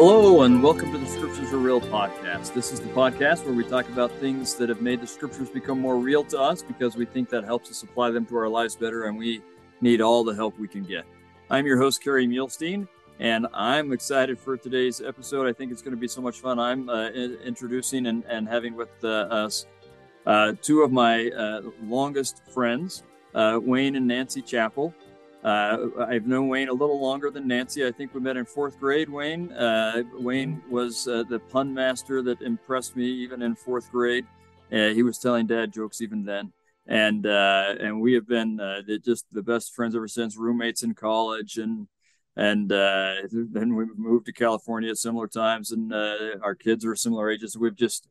Hello, and welcome to the Scriptures Are Real podcast. This is the podcast where we talk about things that have made the Scriptures become more real to us because we think that helps us apply them to our lives better, and we need all the help we can get. I'm your host, Kerry Muhlestein, and I'm excited for today's episode. I think it's going to be so much fun. I'm uh, introducing and, and having with uh, us uh, two of my uh, longest friends, uh, Wayne and Nancy Chappell. Uh, I've known Wayne a little longer than Nancy. I think we met in fourth grade. Wayne, uh, Wayne was uh, the pun master that impressed me even in fourth grade. Uh, he was telling dad jokes even then, and uh, and we have been uh, just the best friends ever since. Roommates in college, and and then we moved to California at similar times, and our kids are similar ages. We've just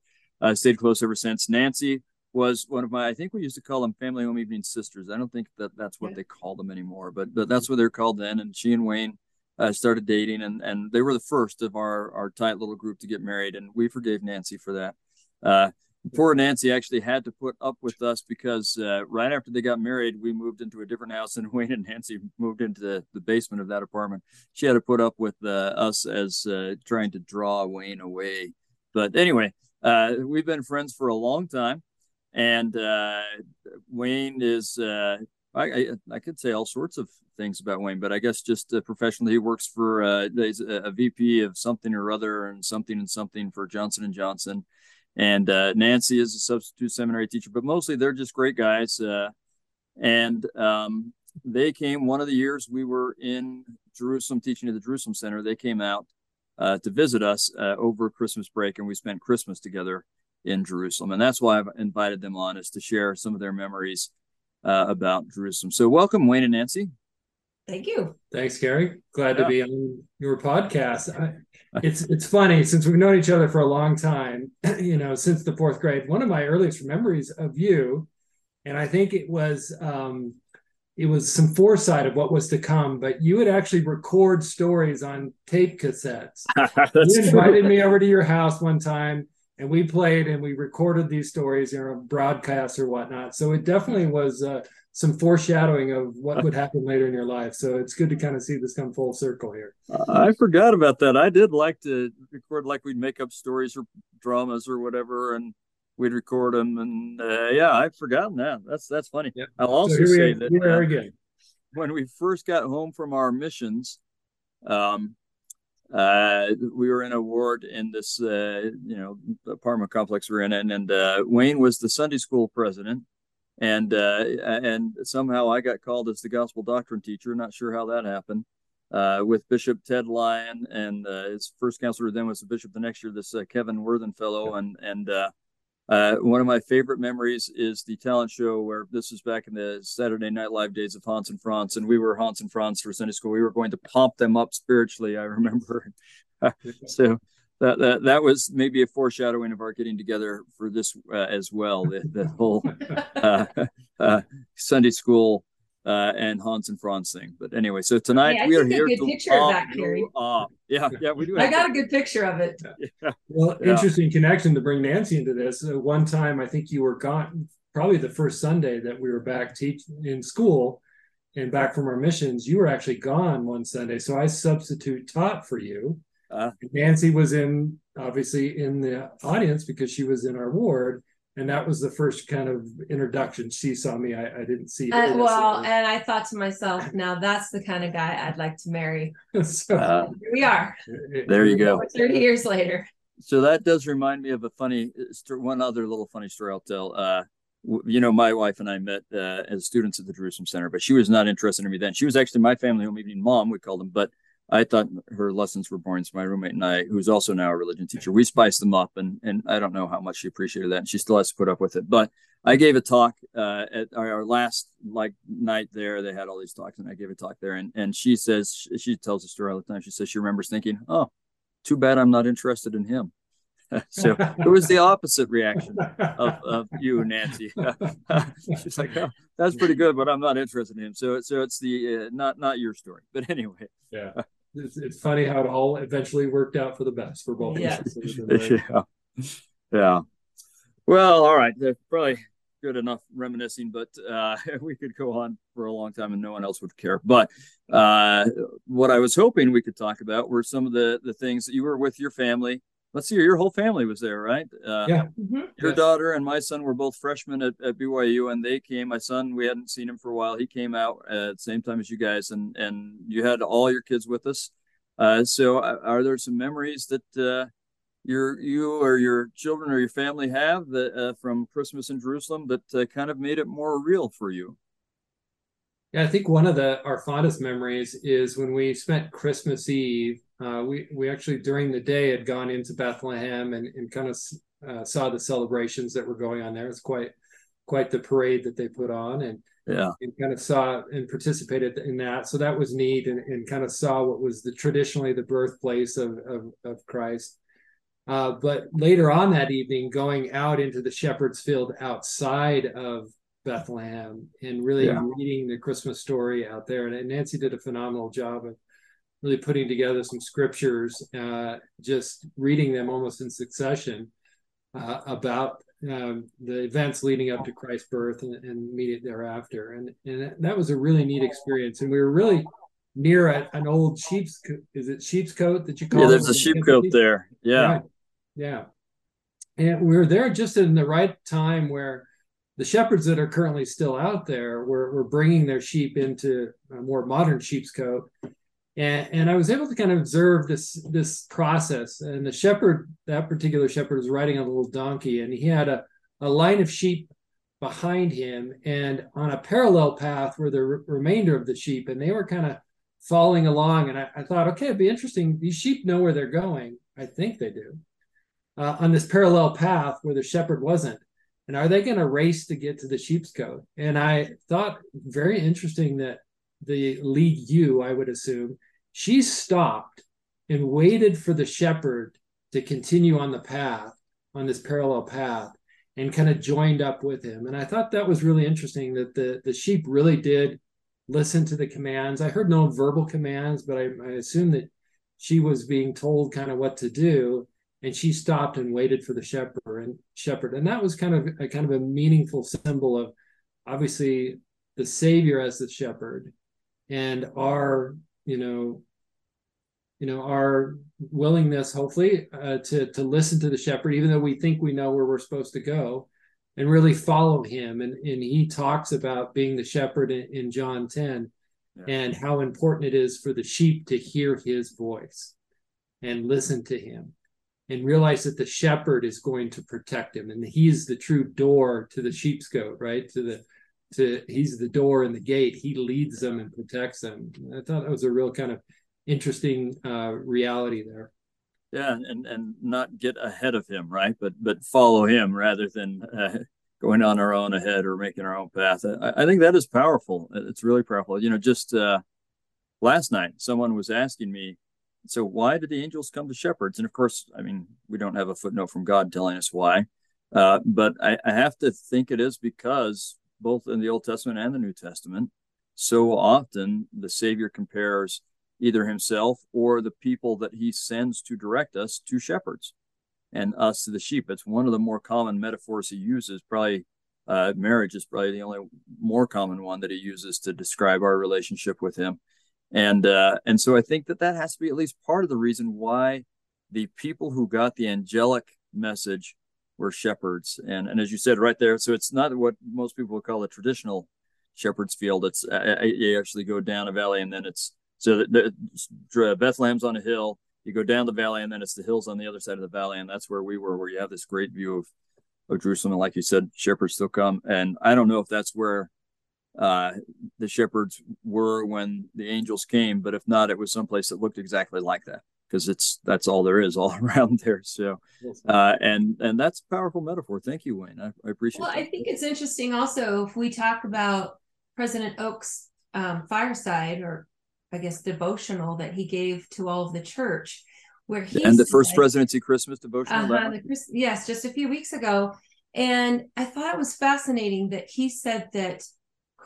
stayed close ever since. Nancy was one of my I think we used to call them family home evening sisters. I don't think that that's what yeah. they call them anymore, but but that's what they're called then. And she and Wayne uh, started dating, and and they were the first of our our tight little group to get married, and we forgave Nancy for that. Uh, poor Nancy actually had to put up with us because uh, right after they got married, we moved into a different house, and Wayne and Nancy moved into the, the basement of that apartment. She had to put up with uh, us as uh, trying to draw Wayne away. But anyway, uh, we've been friends for a long time and uh, Wayne is uh, I, I, I could say all sorts of things about Wayne, but I guess just uh, professionally, he works for uh, he's a, a, VP of something or other and something and something for Johnson and Johnson. And uh, Nancy is a substitute seminary teacher, but mostly they're just great guys. Uh, and um, they came one of the years we were in Jerusalem teaching at the Jerusalem Center. They came out uh, to visit us uh, over Christmas break, and we spent Christmas together in Jerusalem. And that's why I've invited them on is to share some of their memories uh, about Jerusalem. So welcome, Wayne and Nancy. Thank you. Thanks, Gary. Glad yeah. to be on your podcast. I, it's it's funny since we've known each other for a long time, you know, since the fourth grade. One of my earliest memories of you, and I think it was um, it was some foresight of what was to come. But you would actually record stories on tape cassettes. you invited true. me over to your house one time and we played and we recorded these stories in a broadcast or whatnot. So it definitely was uh, some foreshadowing of what would happen later in your life. So it's good to kind of see this come full circle here. I forgot about that. I did like to record, like we'd make up stories or dramas or whatever, and we'd record them. And uh, yeah, I've forgotten that. That's that's funny. Yep. I'll also so say that uh, when we first got home from our missions. Um, uh, we were in a ward in this, uh, you know, apartment complex we're in, and, and uh, Wayne was the Sunday school president, and uh, and somehow I got called as the gospel doctrine teacher. Not sure how that happened. Uh, with Bishop Ted Lyon, and uh, his first counselor then was the bishop the next year, this Kevin Worthen fellow, and and uh, one of my favorite memories is the talent show where this was back in the Saturday Night Live days of Hans and Franz, and we were Hans and Franz for Sunday school. We were going to pump them up spiritually. I remember, so that, that that was maybe a foreshadowing of our getting together for this uh, as well. The, the whole uh, uh, Sunday school uh, and Hans and Franz thing. But anyway, so tonight hey, we are here to picture of that, Kerry. Yeah, yeah, we do. I got a good picture of it. Yeah. Well, yeah. interesting connection to bring Nancy into this. Uh, one time, I think you were gone. Probably the first Sunday that we were back teaching in school and back from our missions, you were actually gone one Sunday. So I substitute taught for you. Uh, Nancy was in obviously in the audience because she was in our ward and that was the first kind of introduction she saw me. I, I didn't see uh, well and i thought to myself now that's the kind of guy i'd like to marry. So uh, here we are. there you go. 30 years later. So that does remind me of a funny one other little funny story i'll tell. Uh, you know my wife and i met uh, as students at the jerusalem center but she was not interested in me then. She was actually my family home evening. Mom we called them but I thought her lessons were boring. So my roommate and I, who's also now a religion teacher, we spiced them up, and and I don't know how much she appreciated that, and she still has to put up with it. But I gave a talk uh, at our, our, last like night there. They had all these talks, and I gave a talk there, and and she says she, she tells the story all the time. She says she remembers thinking, "Oh, too bad I'm not interested in him." so it was the opposite reaction of, of you, Nancy. She's like, oh, "That's pretty good, but I'm not interested in him." So, so it's the uh, not not your story, but anyway. Yeah it's, it's funny how it all eventually worked out for the best for both yeah. yeah. yeah. Well, all right. They're probably good enough reminiscing, but uh, we could go on for a long time and no one else would care. But uh, what I was hoping we could talk about were some of the the things that you were with your family. Let's see, your whole family was there, right? Uh, yeah. Mm-hmm. Your Yes. daughter and my son were both freshmen at, at BYU, and they came. My son, we hadn't seen him for a while. He came out at the same time as you guys, and and you had all your kids with us. Uh, so, uh, are there some memories that uh, your you or your children or your family have that uh, from Christmas in Jerusalem that uh, kind of made it more real for you? Yeah, I think one of the our fondest memories is when we spent Christmas Eve. Uh, we we actually during the day had gone into Bethlehem and, and kind of uh, saw the celebrations that were going on there. It's quite quite the parade that they put on, and Yeah, and kind of saw and participated in that. So that was neat, and, and kind of saw what was the traditionally the birthplace of of, of Christ. Uh, but later on that evening, going out into the shepherd's field outside of Bethlehem and really Yeah. reading the Christmas story out there. And Nancy did a phenomenal job of really putting together some scriptures, uh, just reading them almost in succession uh, about um, the events leading up to Christ's birth and, and immediate thereafter. And, and that was a really neat experience. And we were really near a, an old sheep's, is it sheep's cote that you call yeah. it? There's a sheep cote there. Yeah, Right. Yeah. And we were there just in the right time where the shepherds that are currently still out there were, were bringing their sheep into a more modern sheep's cote. And, and I was able to kind of observe this this process. And the shepherd, that particular shepherd, was riding a little donkey, and he had a, a line of sheep behind him, and on a parallel path were the re- remainder of the sheep, and they were kind of following along. And I, I thought, okay, it'd be interesting. These sheep know where they're going. I think they do uh, on this parallel path where the shepherd wasn't. And are they going to race to get to the sheep's cote? And I thought very interesting that the lead ewe, I would assume, she stopped and waited for the shepherd to continue on the path, on this parallel path, and kind of joined up with him. And I thought that was really interesting that the, the sheep really did listen to the commands. I heard no verbal commands, but I, I assume that she was being told kind of what to do and she stopped and waited for the shepherd and shepherd and that was kind of a kind of a meaningful symbol of obviously the savior as the shepherd and our you know you know our willingness hopefully uh, to to listen to the shepherd even though we think we know where we're supposed to go and really follow him and and he talks about being the shepherd in, in john 10 Yeah. and how important it is for the sheep to hear his voice and listen to him and realize that the shepherd is going to protect him and he's the true door to the sheep's goat right to the to he's the door and the gate he leads them and protects them i thought that was a real kind of interesting uh reality there yeah, and and not get ahead of him, right? But but follow him rather than uh, going on our own ahead or making our own path. I, I think that is powerful. It's really powerful. You know, just uh, last night, someone was asking me, so why did the angels come to shepherds? And of course, I mean, we don't have a footnote from God telling us why, uh, but I, I have to think it is because both in the Old Testament and the New Testament, so often the Savior compares either himself or the people that he sends to direct us to shepherds and us to the sheep. It's one of the more common metaphors he uses. Probably uh, marriage is probably the only more common one that he uses to describe our relationship with him. And uh, and so I think that that has to be at least part of the reason why the people who got the angelic message were shepherds. And and as you said right there, so it's not what most people would call a traditional shepherd's field. It's uh, you actually go down a valley and then it's so the, the Bethlehem's on a hill. You go down the valley, and then it's the hills on the other side of the valley, and that's where we were, where you have this great view of, of Jerusalem. And like you said, shepherds still come, and I don't know if that's where uh, the shepherds were when the angels came, but if not, it was someplace that looked exactly like that because it's that's all there is all around there. So, uh, and and that's a powerful metaphor. Thank you, Wayne. I, I appreciate. Well, that. I think it's interesting also if we talk about President Oaks' um, fireside or I guess devotional that he gave to all of the church, where he and the first presidency Christmas devotional. uh-huh, the Chris- yes, just a few weeks ago. And I thought it was fascinating that he said that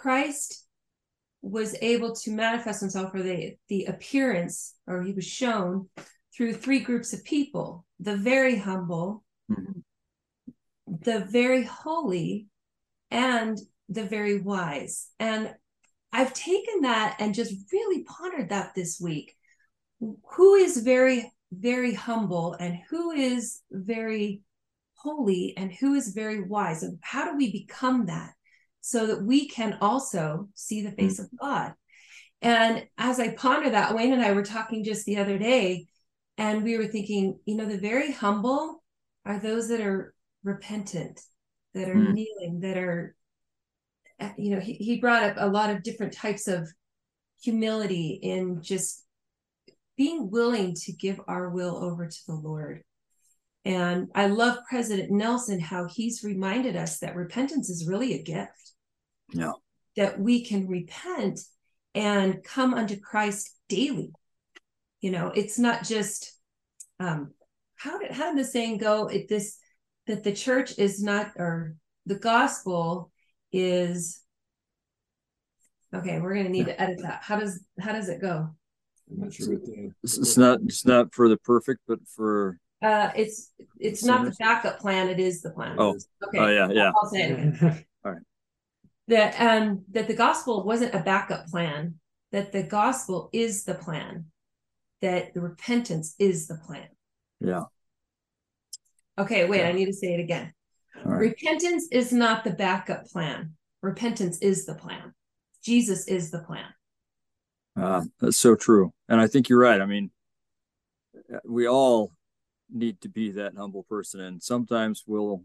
Christ was able to manifest himself or the, the appearance, or he was shown through three groups of people the very humble, the very holy, and the very wise. And I've taken that and just really pondered that this week. Who is very, very humble and who is very holy and who is very wise? And how do we become that so that we can also see the face mm-hmm. of God? And as I ponder that, Wayne and I were talking just the other day, and we were thinking, you know, the very humble are those that are repentant, that are mm. kneeling, that are, uh, you know, he, he brought up a lot of different types of humility in just being willing to give our will over to the Lord. And I love President Nelson, how he's reminded us that repentance is really a gift. Yeah. That we can repent and come unto Christ daily. You know, it's not just um how did how did the saying go? It this that the church is not or the gospel is okay, we're gonna need to edit that. How does how does it go? I'm not sure what the, it's not it's not for the perfect, but for uh it's it's not the backup plan, it is the plan. Oh, okay. Oh yeah, yeah. I'll say it All right that um that the gospel wasn't a backup plan that the gospel is the plan that the repentance is the plan. Yeah. Okay wait yeah. i need to say it again. Right. repentance is not the backup plan. Repentance is the plan. Jesus is the plan. Uh, that's so true. And i think you're right. I mean we all need to be that humble person. And sometimes we'll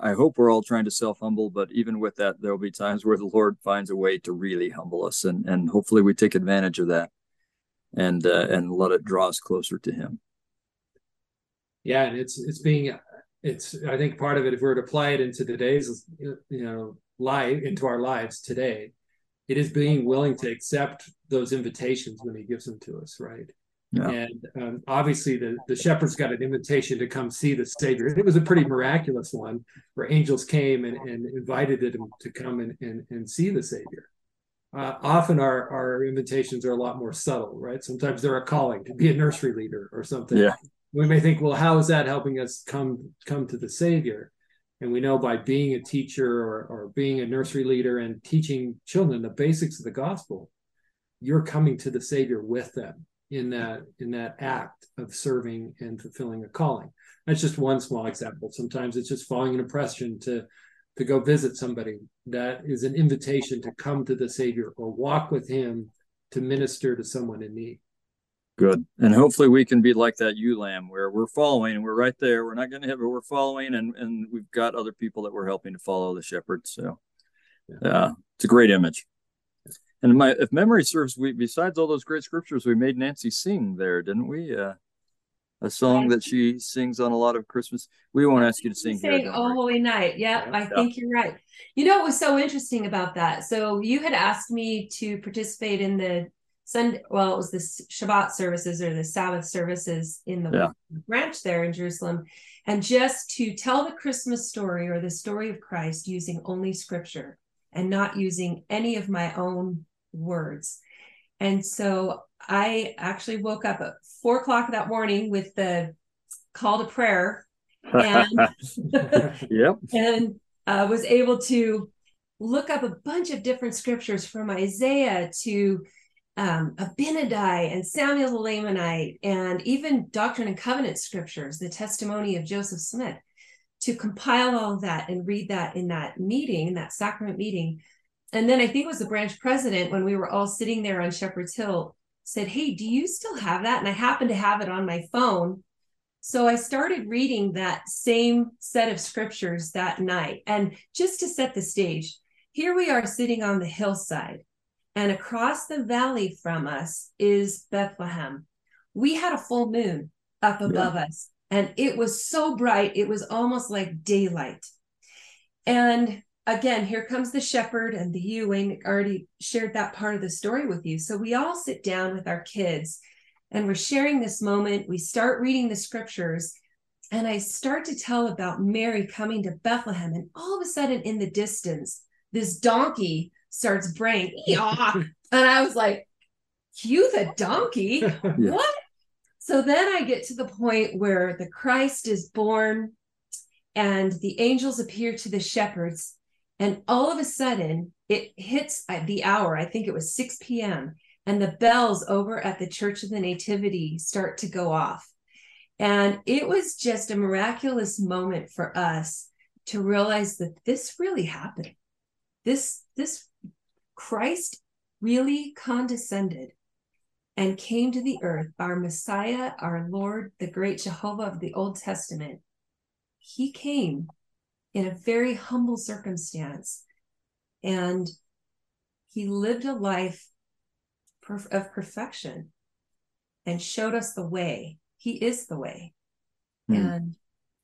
i hope we're all trying to self humble but even with that there'll be times where the lord finds a way to really humble us and and hopefully we take advantage of that and uh, and let it draw us closer to him. Yeah and it's it's being it's i think part of it if we were to apply it into today's you know life into our lives today it is being willing to accept those invitations when he gives them to us right yeah. And um, obviously, the, the shepherds got an invitation to come see the Savior. It was a pretty miraculous one where angels came and, and invited them to come and, and, and see the Savior. Uh, often our, our invitations are a lot more subtle, right? Sometimes they're a calling to be a nursery leader or something. Yeah. We may think, well, how is that helping us come come to the Savior? And we know by being a teacher or, or being a nursery leader and teaching children the basics of the gospel, you're coming to the Savior with them in that in that act of serving and fulfilling a calling. That's just one small example. Sometimes it's just following an impression to to go visit somebody. That is an invitation to come to the savior or walk with him to minister to someone in need. Good. And hopefully we can be like that ewe lamb where we're following and we're right there. We're not going to hit but we're following and and we've got other people that we're helping to follow the shepherd. So yeah, uh, it's a great image and my, if memory serves, we besides all those great scriptures, we made Nancy sing there, didn't we? Uh, a song that she sings on a lot of Christmas. We won't ask you to sing Sing here. Oh Holy Night. Yep, yeah, I think you're right. You know what was so interesting about that? So you had asked me to participate in the Sunday, well, it was the Shabbat services or the Sabbath services in the yeah. branch there in Jerusalem, and just to tell the Christmas story or the story of Christ using only scripture and not using any of my own words. And so I actually woke up at four o'clock that morning with the call to prayer and yep. and uh, was able to look up a bunch of different scriptures from Isaiah to um, Abinadi and Samuel the Lamanite, and even Doctrine and Covenant scriptures, the testimony of Joseph Smith, to compile all of that and read that in that meeting, that sacrament meeting, and then I think it was the branch president when we were all sitting there on Shepherd's Hill said, Hey, do you still have that? And I happened to have it on my phone. So I started reading that same set of scriptures that night. And just to set the stage, here we are sitting on the hillside, and across the valley from us is Bethlehem. We had a full moon up above yeah. us, and it was so bright, it was almost like daylight. And again, here comes the shepherd and the ewe. Wayne already shared that part of the story with you. So we all sit down with our kids and we're sharing this moment. We start reading the scriptures, and I start to tell about Mary coming to Bethlehem. And all of a sudden, in the distance, this donkey starts braying, and I was like, You the donkey? yeah. What? So then I get to the point where the Christ is born and the angels appear to the shepherds And all of a sudden, it hits the hour. I think it was 6 p.m. And the bells over at the Church of the Nativity start to go off. And it was just a miraculous moment for us to realize that this really happened. This, this Christ really condescended and came to the earth, our Messiah, our Lord, the great Jehovah of the Old Testament. He came in a very humble circumstance and he lived a life of perfection and showed us the way. He is the way. Mm. And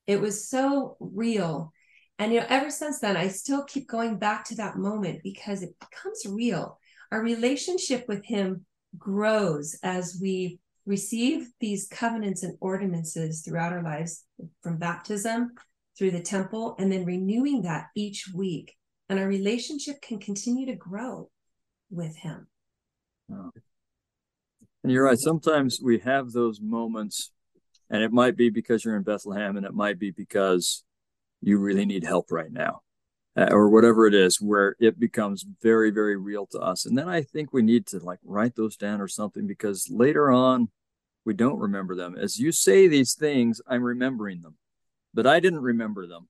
it was so real. And you know, ever since then, I still keep going back to that moment because it becomes real. Our relationship with him grows as we receive these covenants and ordinances throughout our lives from baptism through the temple and then renewing that each week. And our relationship can continue to grow with him. And you're right sometimes we have those moments and it might be because you're in bethlehem and it might be because you really need help right now uh, or whatever it is where it becomes very very real to us. And then i think we need to like write those down or something because later on we don't remember them. As you say these things i'm remembering them but i didn't remember them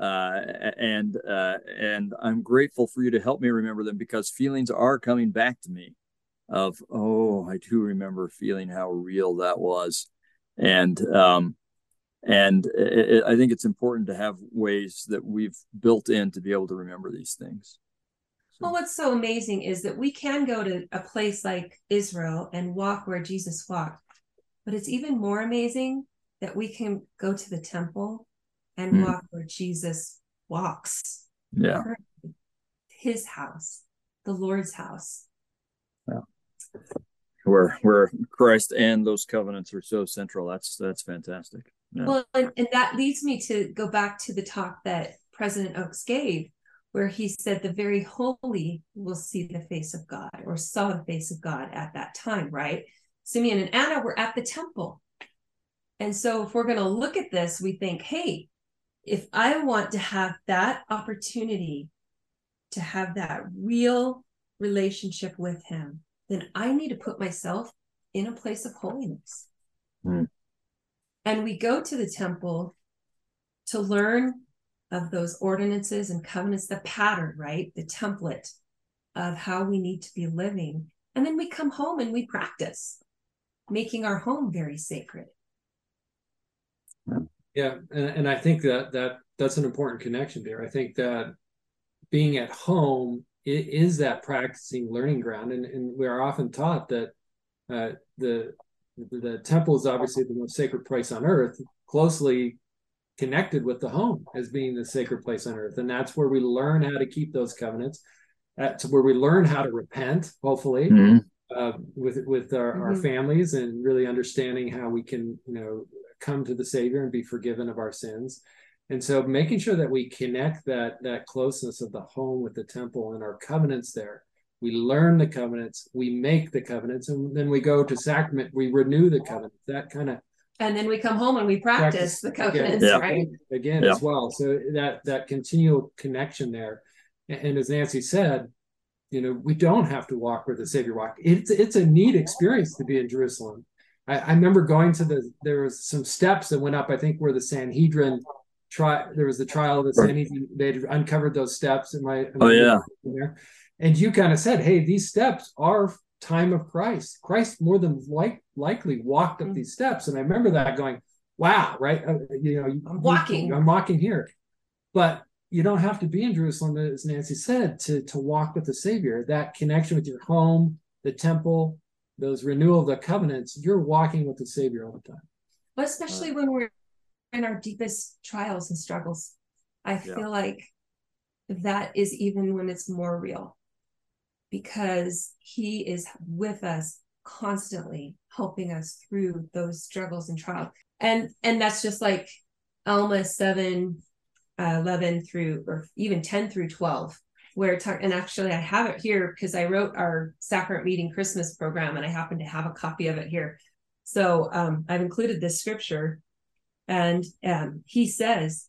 uh, and uh, and i'm grateful for you to help me remember them because feelings are coming back to me of oh i do remember feeling how real that was and um, and it, it, i think it's important to have ways that we've built in to be able to remember these things so. well what's so amazing is that we can go to a place like israel and walk where jesus walked but it's even more amazing that we can go to the temple and mm. walk where jesus walks yeah his house the lord's house yeah where where christ and those covenants are so central that's that's fantastic yeah. Well, and, and that leads me to go back to the talk that President Oaks gave, where he said the very holy will see the face of God or saw the face of God at that time, right? Simeon and Anna were at the temple. And so if we're going to look at this, we think, hey, if I want to have that opportunity to have that real relationship with him, then I need to put myself in a place of holiness. Mm. And we go to the temple to learn of those ordinances and covenants, the pattern, right? The template of how we need to be living. And then we come home and we practice making our home very sacred. Yeah, and, and I think that that that's an important connection there. I think that being at home is that practicing learning ground, and, and we are often taught that uh, the the temple is obviously the most sacred place on earth, closely connected with the home as being the sacred place on earth. And that's where we learn how to keep those covenants. That's where we learn how to repent, hopefully, mm-hmm. uh, with with our, mm-hmm. our families and really understanding how we can, you know, come to the Savior and be forgiven of our sins. And so making sure that we connect that that closeness of the home with the temple and our covenants there we learn the covenants, we make the covenants, and then we go to sacrament, we renew the covenants. That kind of and then we come home and we practice, practice the covenants, again, right? Again, yeah. as well. So that that continual connection there. And as Nancy said, you know, we don't have to walk where the Savior walked. It's it's a neat experience to be in Jerusalem. I, I remember going to the there was some steps that went up, I think, where the Sanhedrin try there was the trial of the Sanhedrin. They had uncovered those steps. Am I, am oh yeah. There? and you kind of said hey these steps are time of christ christ more than like likely walked up these steps and i remember that going wow right uh, you know i'm walking i'm walking here but you don't have to be in jerusalem as nancy said to to walk with the savior that connection with your home the temple those renewal of the covenants you're walking with the savior all the time. But especially uh, when we're in our deepest trials and struggles i yeah. feel like that is even when it's more real because he is with us constantly helping us through those struggles and trials. And and that's just like alma 7 uh, 11 through or even 10 through 12 where talk, and actually i have it here because i wrote our sacrament meeting christmas program and i happen to have a copy of it here so um, i've included this scripture and um, he says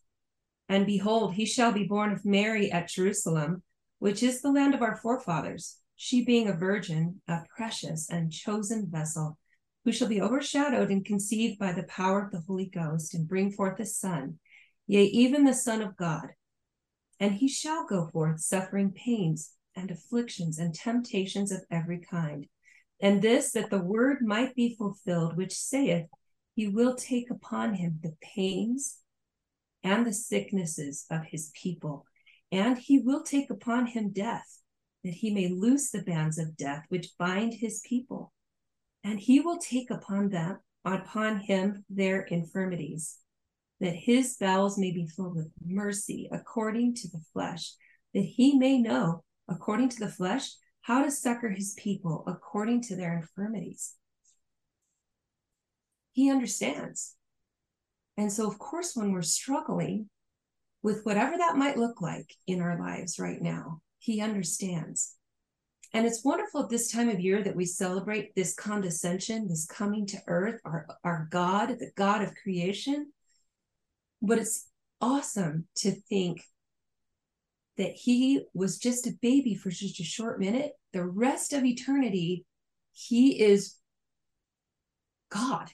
And behold, he shall be born of Mary at Jerusalem, which is the land of our forefathers, she being a virgin, a precious and chosen vessel, who shall be overshadowed and conceived by the power of the Holy Ghost, and bring forth a son, yea, even the Son of God. And he shall go forth suffering pains and afflictions and temptations of every kind. And this, that the word might be fulfilled, which saith, He will take upon him the pains and the sicknesses of his people, and he will take upon him death, that he may loose the bands of death which bind his people. And he will take upon them upon him their infirmities, that his bowels may be filled with mercy according to the flesh, that he may know, according to the flesh, how to succor his people according to their infirmities. He understands. And so, of course, when we're struggling with whatever that might look like in our lives right now, He understands. And it's wonderful at this time of year that we celebrate this condescension, this coming to earth, our, our God, the God of creation. But it's awesome to think that he was just a baby for just a short minute. The rest of eternity, he is God.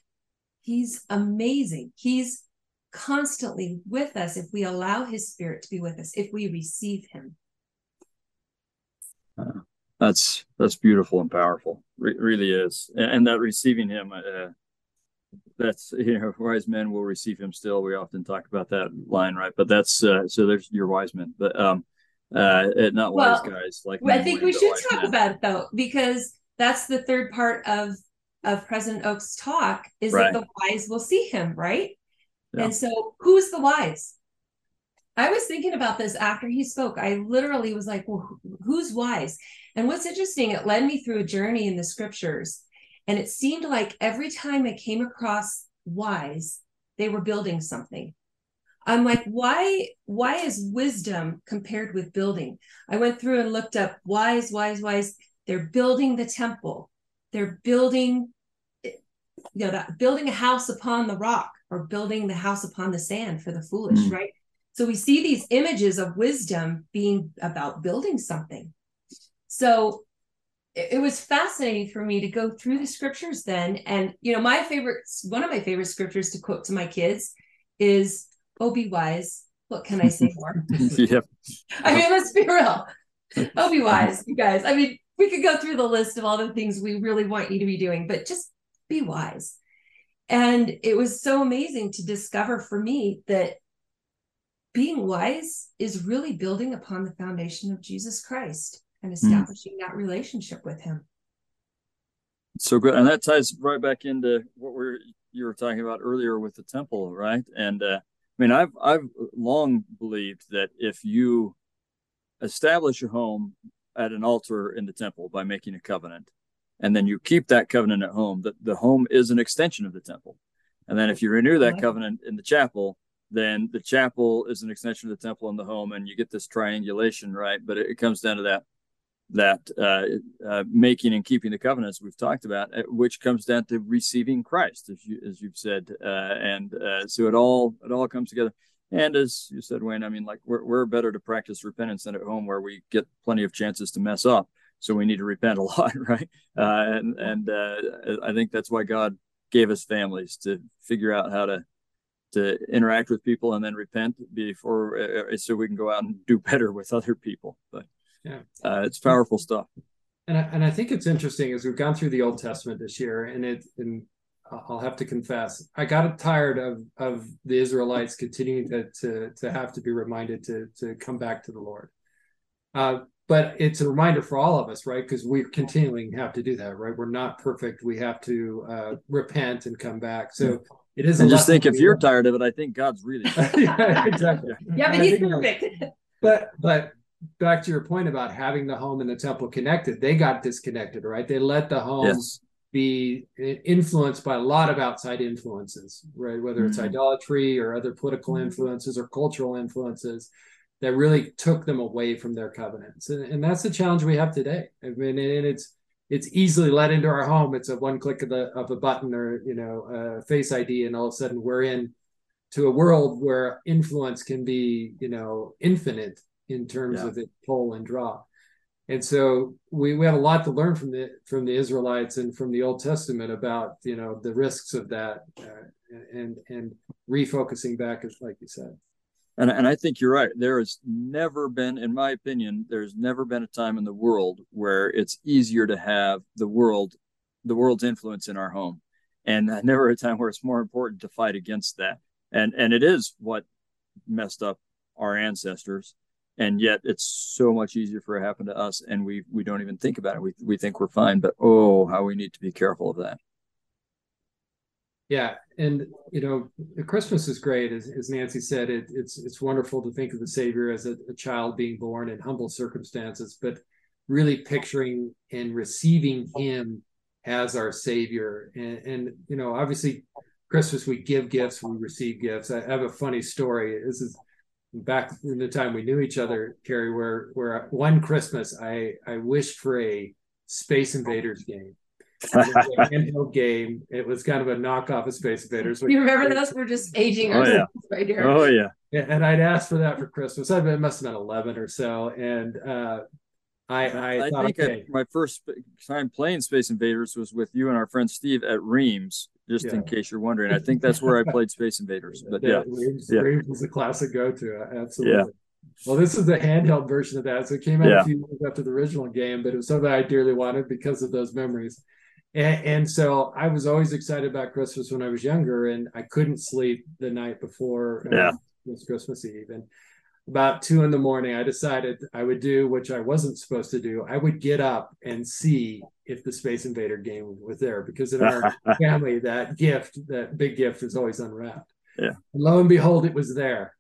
He's amazing. He's constantly with us if we allow his spirit to be with us, if we receive him. Uh, that's that's beautiful and powerful. Re- really is. And, and, that receiving him uh, that's you know wise men will receive him still we often talk about that line right but that's uh, so there's your wise men but um uh not wise guys like i think we should talk men. about it though because that's the third part of of President Oaks' talk is right. that the wise will see him, right? Yeah. And so, who's the wise? I was thinking about this after he spoke. I literally was like, well, who's wise? And what's interesting, it led me through a journey in the scriptures. And it seemed like every time I came across wise, they were building something. I'm like, why, why is wisdom compared with building? I went through and looked up wise, wise, wise. They're building the temple. They're building you know that building a house upon the rock or building the house upon the sand for the foolish mm. right so we see these images of wisdom being about building something so it, was fascinating for me to go through the scriptures then. And you know my favorite one of my favorite scriptures to quote to my kids is oh be wise. What can i say more? Yep. i mean let's be real. Oh be wise you guys. I mean we could go through the list of all the things we really want you to be doing but just be wise. And it was so amazing to discover for me that being wise is really building upon the foundation of Jesus Christ and hmm. establishing mm. that relationship with him. So good. And that ties right back into what we're you were talking about earlier with the temple, right? And uh, I mean, I've I've long believed that if you establish a home at an altar in the temple by making a covenant, and then you keep that covenant at home that the home is an extension of the temple and then if you renew that covenant in the chapel then the chapel is an extension of the temple and the home and you get this triangulation right but it, it comes down to that that uh, uh, making and keeping the covenants we've talked about uh, which comes down to receiving christ as you as you've said uh, and uh, so it all it all comes together. And as you said wayne i mean like we're, we're better to practice repentance than at home where we get plenty of chances to mess up. So we need to repent a lot right? Uh, and and i think that's why god gave us families to figure out how to to interact with people and then repent before so we can go out and do better with other people. But uh, it's powerful stuff and I, and I think it's interesting as we've gone through the old testament this year and it and I'll have to confess, I got tired of of the Israelites continuing to to to have to be reminded to to come back to the Lord. Uh, but it's a reminder for all of us, right? Because we continuing have to do that, right? We're not perfect. We have to uh, repent and come back. So it is. And just think, if you're tired of it, I think God's really. yeah, exactly. Yeah, but He's perfect. But but back to your point about having the home and the temple connected, they got disconnected, right? They let the home yes. be influenced by a lot of outside influences, right? Whether it's mm-hmm. idolatry or other political mm-hmm. influences or cultural influences that really took them away from their covenants. And, and that's the challenge we have today. I mean, and it's it's easily let into our home. It's a one click of the of a button or you know a face ID, and all of a sudden we're in to a world where influence can be, you know, infinite in terms yeah. of its pull and draw. And so we, we have a lot to learn from the from the Israelites and from the Old Testament about you know the risks of that uh, and and refocusing back, as like you said. And, and I think you're right. There has never been, in my opinion, there's never been a time in the world where it's easier to have the world, the world's influence in our home, and never a time where it's more important to fight against that. And and it is what messed up our ancestors, and yet it's so much easier for it to happen to us, and we we don't even think about it. We we think we're fine, but oh, how we need to be careful of that. Yeah, and you know, Christmas is great, as, as Nancy said. It, it's it's wonderful to think of the Savior as a, a child being born in humble circumstances, but really picturing and receiving Him as our Savior. And, and you know, obviously, Christmas we give gifts, we receive gifts. I have a funny story. This is back in the time we knew each other, Kerry, where where one Christmas I I wished for a Space Invaders game handheld game. It was kind of a knockoff of Space Invaders. You remember those? We're just aging oh, ourselves yeah. right here. Oh yeah. And I'd asked for that for Christmas. I must have been eleven or so, and uh, I I, I thought, think okay. I, my first time playing Space Invaders was with you and our friend Steve at Reams. Just yeah. in case you're wondering, I think that's where I played Space Invaders. But yeah, yeah. Reams, yeah. Reams was a classic go-to. Absolutely. Yeah. Well, this is the handheld version of that, so it came out yeah. a few years after the original game, but it was something I dearly wanted because of those memories. And, and, so I was always excited about Christmas when I was younger, and I couldn't sleep the night before. Uh, yeah. It was Christmas Eve, and about two in the morning, I decided I would do which I wasn't supposed to do. I would get up and see if the Space Invader game was there because in our family, that gift, that big gift, was always unwrapped. Yeah. And lo and behold, it was there.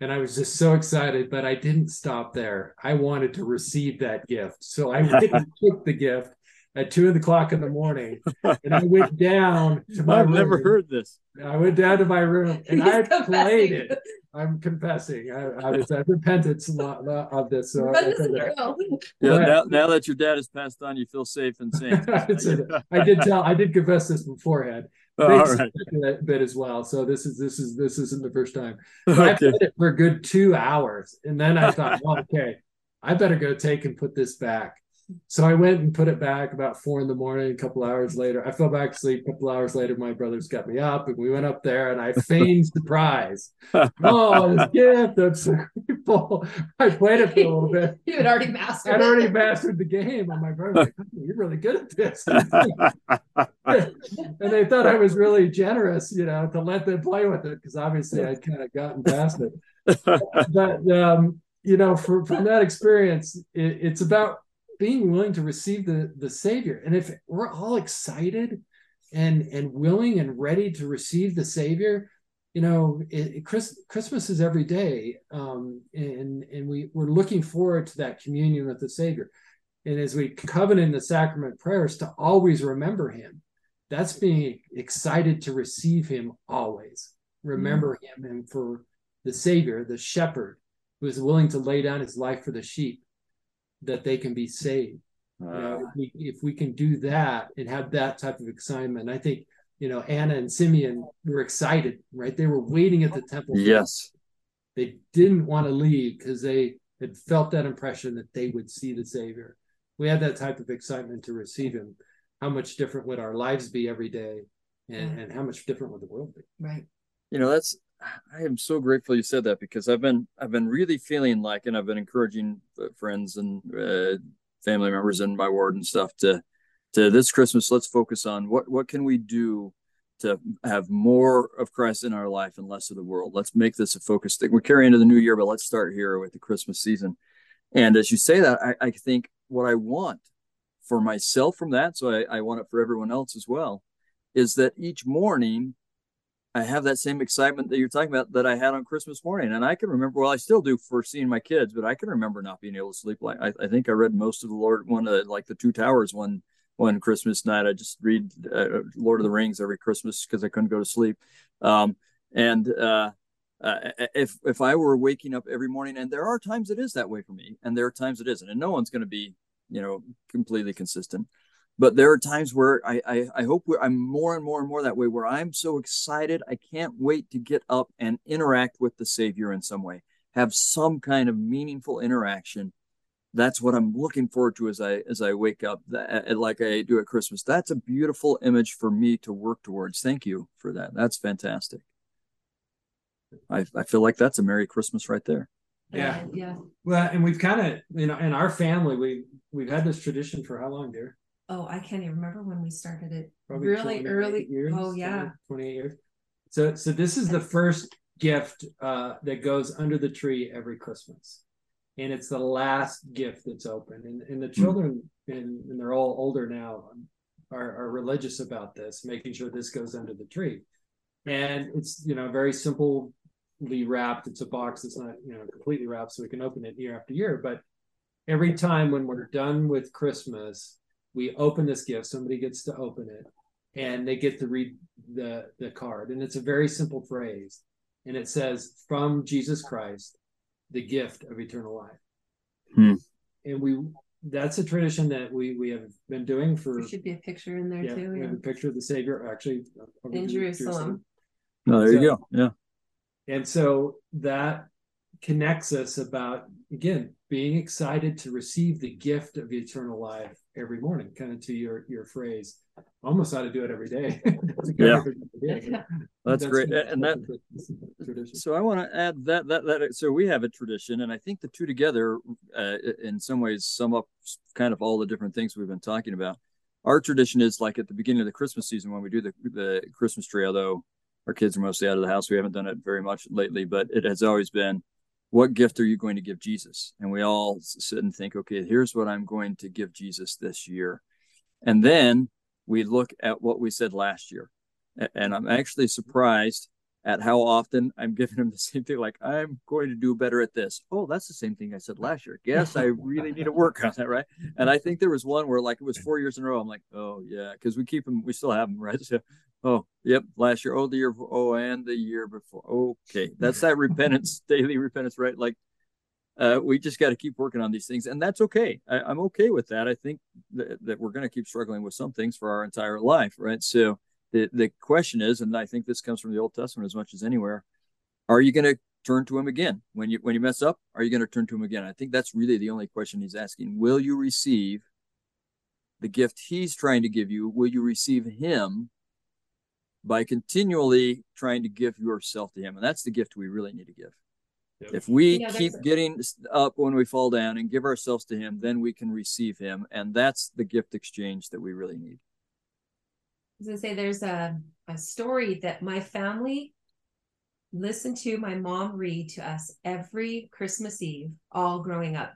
And I was just so excited, but I didn't stop there. I wanted to receive that gift. So I didn't took the gift at two o'clock in the morning, and I went down to my. I've room. never heard this. I went down to my room and He's I confessing. played it. I'm confessing. I, I was I repented uh, of this. Uh, so I, yeah, now, now that your dad has passed on, you feel safe and sane. I did tell. I did confess this beforehand. Oh, all right. That bit as well. So this is this is this isn't the first time. Okay. I played it for a good two hours, and then I thought, well, okay, I better go take and put this back. So I went and put it back about four in the morning. A couple hours later, I fell back asleep. A couple hours later, my brothers got me up, and we went up there, and I feigned surprise. oh, this gift! I'm so grateful. I played it for a little bit. You had already mastered. I'd already mastered the game, and my brother like, oh, "You're really good at this." and they thought I was really generous, you know, to let them play with it because obviously I'd kind of gotten past it. but um, you know, for, from that experience, it, it's about being willing to receive the the savior. And if we're all excited and and willing and ready to receive the savior you know it, it, Chris, christmas is every day um, and and we we're looking forward to that communion with the savior. And as we covenant in the sacrament prayers to always remember him that's being excited to receive him always. Remember mm-hmm. him and for the savior the shepherd who is willing to lay down his life for the sheep that they can be saved. Uh, you know, if, we, if we can do that and have that type of excitement, I think you know Anna and Simeon were excited, right? They were waiting at the temple. Yes, they didn't want to leave because they had felt that impression that they would see the Savior. We had that type of excitement to receive Him. How much different would our lives be every day, and, and how much different would the world be? Right. You know, that's I am so grateful you said that because I've been I've been really feeling like, and I've been encouraging uh, friends and uh, family members in my ward and stuff to to this Christmas. Let's focus on what what can we do to have more of Christ in our life and less of the world. Let's make this a focus thing. We're carrying into the new year, but let's start here with the Christmas season. And as you say that, I, I think what I want for myself from that, so I, I want it for everyone else as well, is that each morning I have that same excitement that you're talking about that I had on Christmas morning. And I can remember, well, I still do for seeing my kids, but I can remember not being able to sleep. Like I, I think I read most of the Lord, one of like the Two Towers one one Christmas night. I just read uh, Lord of the Rings every Christmas because I couldn't go to sleep. Um, and uh, uh, if if I were waking up every morning, and there are times it is that way for me, and there are times it isn't, and no one's going to be, you know, completely consistent. But there are times where I, I, I hope I'm more and more and more that way, where I'm so excited. I can't wait to get up and interact with the Savior in some way, have some kind of meaningful interaction. That's what I'm looking forward to as I as I wake up, that, like I do at Christmas. That's a beautiful image for me to work towards. Thank you for that. That's fantastic. I, I feel like that's a Merry Christmas right there. Yeah. yeah. Well, and we've kind of, you know, in our family, we we've had this tradition for how long, dear? Oh, I can't even remember when we started it. Probably really early. Years, oh yeah. 28 years. So so this is the first gift uh, that goes under the tree every Christmas. And it's the last gift that's open. And, and the hmm. children, and, and they're all older now, are, are religious about this, making sure this goes under the tree. And it's, you know, very simply wrapped. It's a box that's not, you know, completely wrapped, so we can open it year after year. But every time when we're done with Christmas, we open this gift. Somebody gets to open it, and they get to read the the card. And it's a very simple phrase, and it says, "From Jesus Christ, the gift of eternal life." Hmm. And we that's a tradition that we we have been doing for. There should be a picture in there yeah, too. We yeah. have a picture of the Savior actually in Jerusalem. Jerusalem. Oh, there so, you go. Yeah. And so that connects us about, again, being excited to receive the gift of eternal life every morning, kind of to your your phrase. Almost ought to do it every day. yeah. That's, that's, great. And that tradition. So I want to add that that that so we have a tradition, and I think the two together, uh, in some ways, sum up kind of all the different things we've been talking about. Our tradition is like at the beginning of the Christmas season when we do the the Christmas tree, although our kids are mostly out of the house. We haven't done it very much lately, but it has always been what gift are you going to give Jesus? And we all sit and think, okay, here's what I'm going to give Jesus this year. And then we look at what we said last year. And I'm actually surprised at how often I'm giving him the same thing. Like, I'm going to do better at this. Oh, that's the same thing I said last year. Guess I really need to work on that, right? And I think there was one where, like, it was four years in a row. I'm like, oh, yeah, because we keep them, we still have them, right? So, oh, yep, last year. Oh, the year, oh, and the year before. Okay. That's that repentance, daily repentance, right? Like, uh, we just got to keep working on these things, and that's okay. I, am okay with that. I think that, that we're going to keep struggling with some things for our entire life, right? So, the, the question is, and I think this comes from the Old Testament as much as anywhere, are you going to turn to him again when you when you mess up? Are you going to turn to him again? I think that's really the only question he's asking. Will you receive the gift he's trying to give you? Will you receive him by continually trying to give yourself to him? And that's the gift we really need to give. If we yeah, keep getting up when we fall down and give ourselves to him, then we can receive him. And that's the gift exchange that we really need was gonna say there's a, a story that my family listened to my mom read to us every Christmas Eve, all growing up.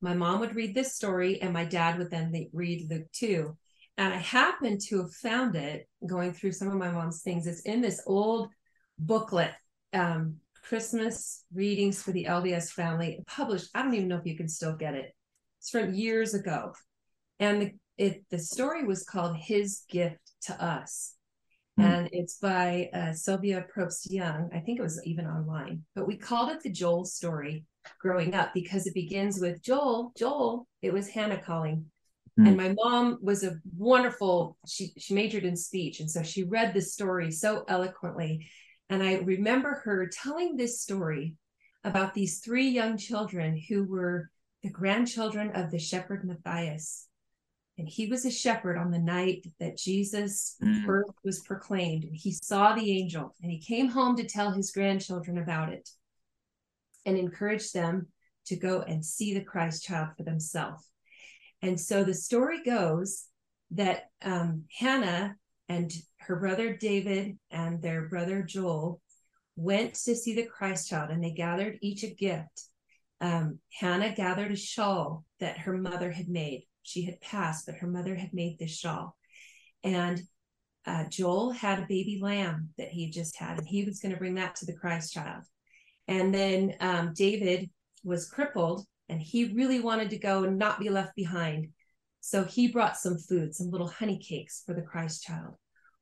My mom would read this story, and my dad would then read Luke 2. And I happened to have found it going through some of my mom's things. It's in this old booklet, um, Christmas Readings for the LDS Family, published. I don't even know if you can still get it. It's from years ago. And the, it, the story was called His Gift to us. Mm. And it's by uh, Sylvia Probst Young. I think it was even online, but we called it the Joel story growing up because it begins with Joel, Joel. It was Hannah calling. Mm. And my mom was a wonderful, she, she majored in speech. And so she read this story so eloquently. And I remember her telling this story about these three young children who were the grandchildren of the shepherd Matthias and he was a shepherd on the night that Jesus' mm. birth was proclaimed. And he saw the angel and he came home to tell his grandchildren about it and encouraged them to go and see the Christ child for themselves. And so the story goes that um, Hannah and her brother David and their brother Joel went to see the Christ child and they gathered each a gift. Um, Hannah gathered a shawl that her mother had made she had passed, but her mother had made this shawl. And uh, Joel had a baby lamb that he just had, and he was going to bring that to the Christ child. And then um, David was crippled, and he really wanted to go and not be left behind. So he brought some food, some little honey cakes for the Christ child.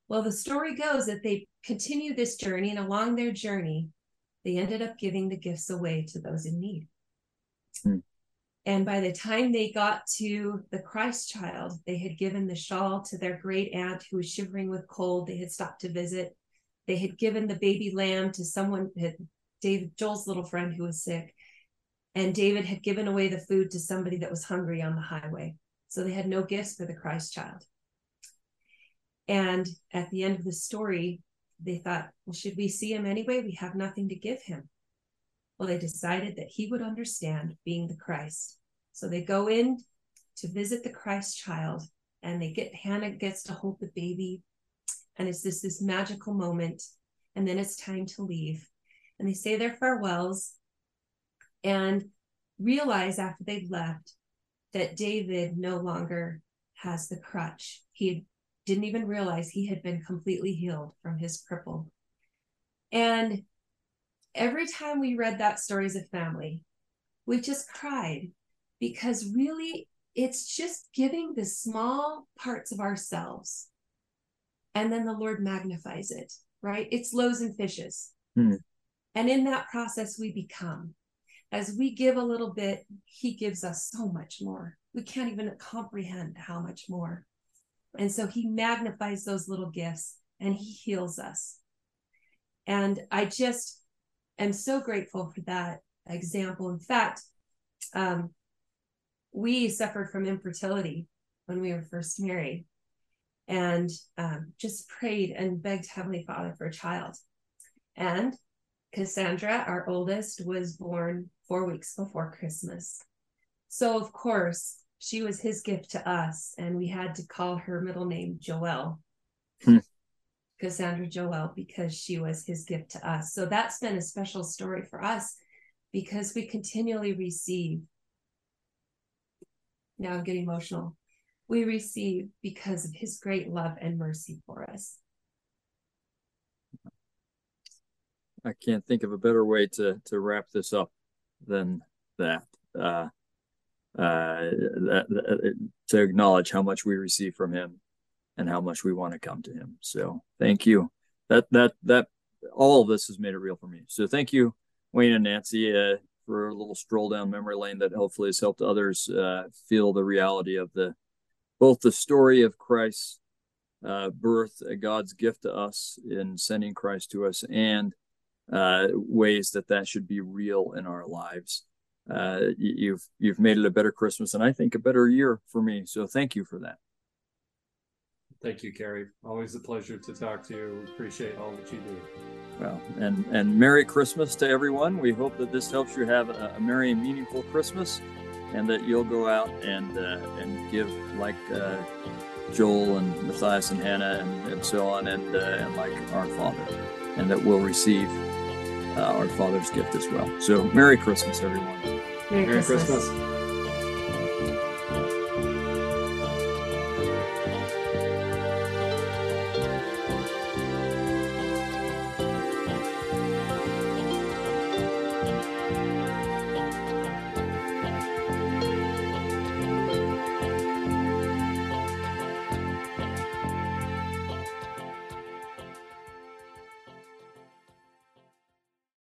Well, the story goes that they continued this journey, and along their journey, they ended up giving the gifts away to those in need. Hmm. And by the time they got to the Christ child, they had given the shawl to their great aunt who was shivering with cold. They had stopped to visit. They had given the baby lamb to someone, David, Joel's little friend who was sick. And David had given away the food to somebody that was hungry on the highway. So they had no gifts for the Christ child. And at the end of the story, they thought, well, should we see him anyway? We have nothing to give him. Well, they decided that he would understand being the Christ. So they go in to visit the Christ child and they get Hannah gets to hold the baby. And it's this this magical moment. And then it's time to leave. And they say their farewells and realize after they've left that David no longer has the crutch. He didn't even realize he had been completely healed from his cripple. And every time we read that story as a family, we just cried because really it's just giving the small parts of ourselves and then the Lord magnifies it, right? It's loaves and fishes. Hmm. And in that process, we become. As we give a little bit, He gives us so much more. We can't even comprehend how much more. And so He magnifies those little gifts and He heals us. And I just, am so grateful for that example. In fact, um, we suffered from infertility when we were first married and um, just prayed and begged Heavenly Father for a child. And Cassandra, our oldest, was born four weeks before Christmas. So, of course, she was his gift to us, and we had to call her middle name Joelle. Hmm. Cassandra Joel because she was his gift to us. So that's been a special story for us because we continually receive. Now I'm getting emotional. We receive because of his great love and mercy for us. I can't think of a better way to to wrap this up than that. Uh, uh, that, that to acknowledge how much we receive from him and how much we want to come to him. So thank you. That that that all of this has made it real for me. So thank you, Wayne and Nancy, uh, for a little stroll down memory lane that hopefully has helped others uh, feel the reality of the both the story of Christ's uh, birth, God's gift to us in sending Christ to us, and uh, ways that that should be real in our lives. Uh, you've you've made it a better Christmas, and I think a better year for me. So thank you for that. Thank you, Kerry. Always a pleasure to talk to you. Appreciate all that you do. Well, and and Merry Christmas to everyone. We hope that this helps you have a, a merry and meaningful Christmas, and that you'll go out and uh, and give like uh, Joel and Matthias and Hannah and, and so on, and uh, and like our Father, and that we'll receive uh, our Father's gift as well. So, Merry Christmas, everyone. Merry, Merry Christmas. Christmas.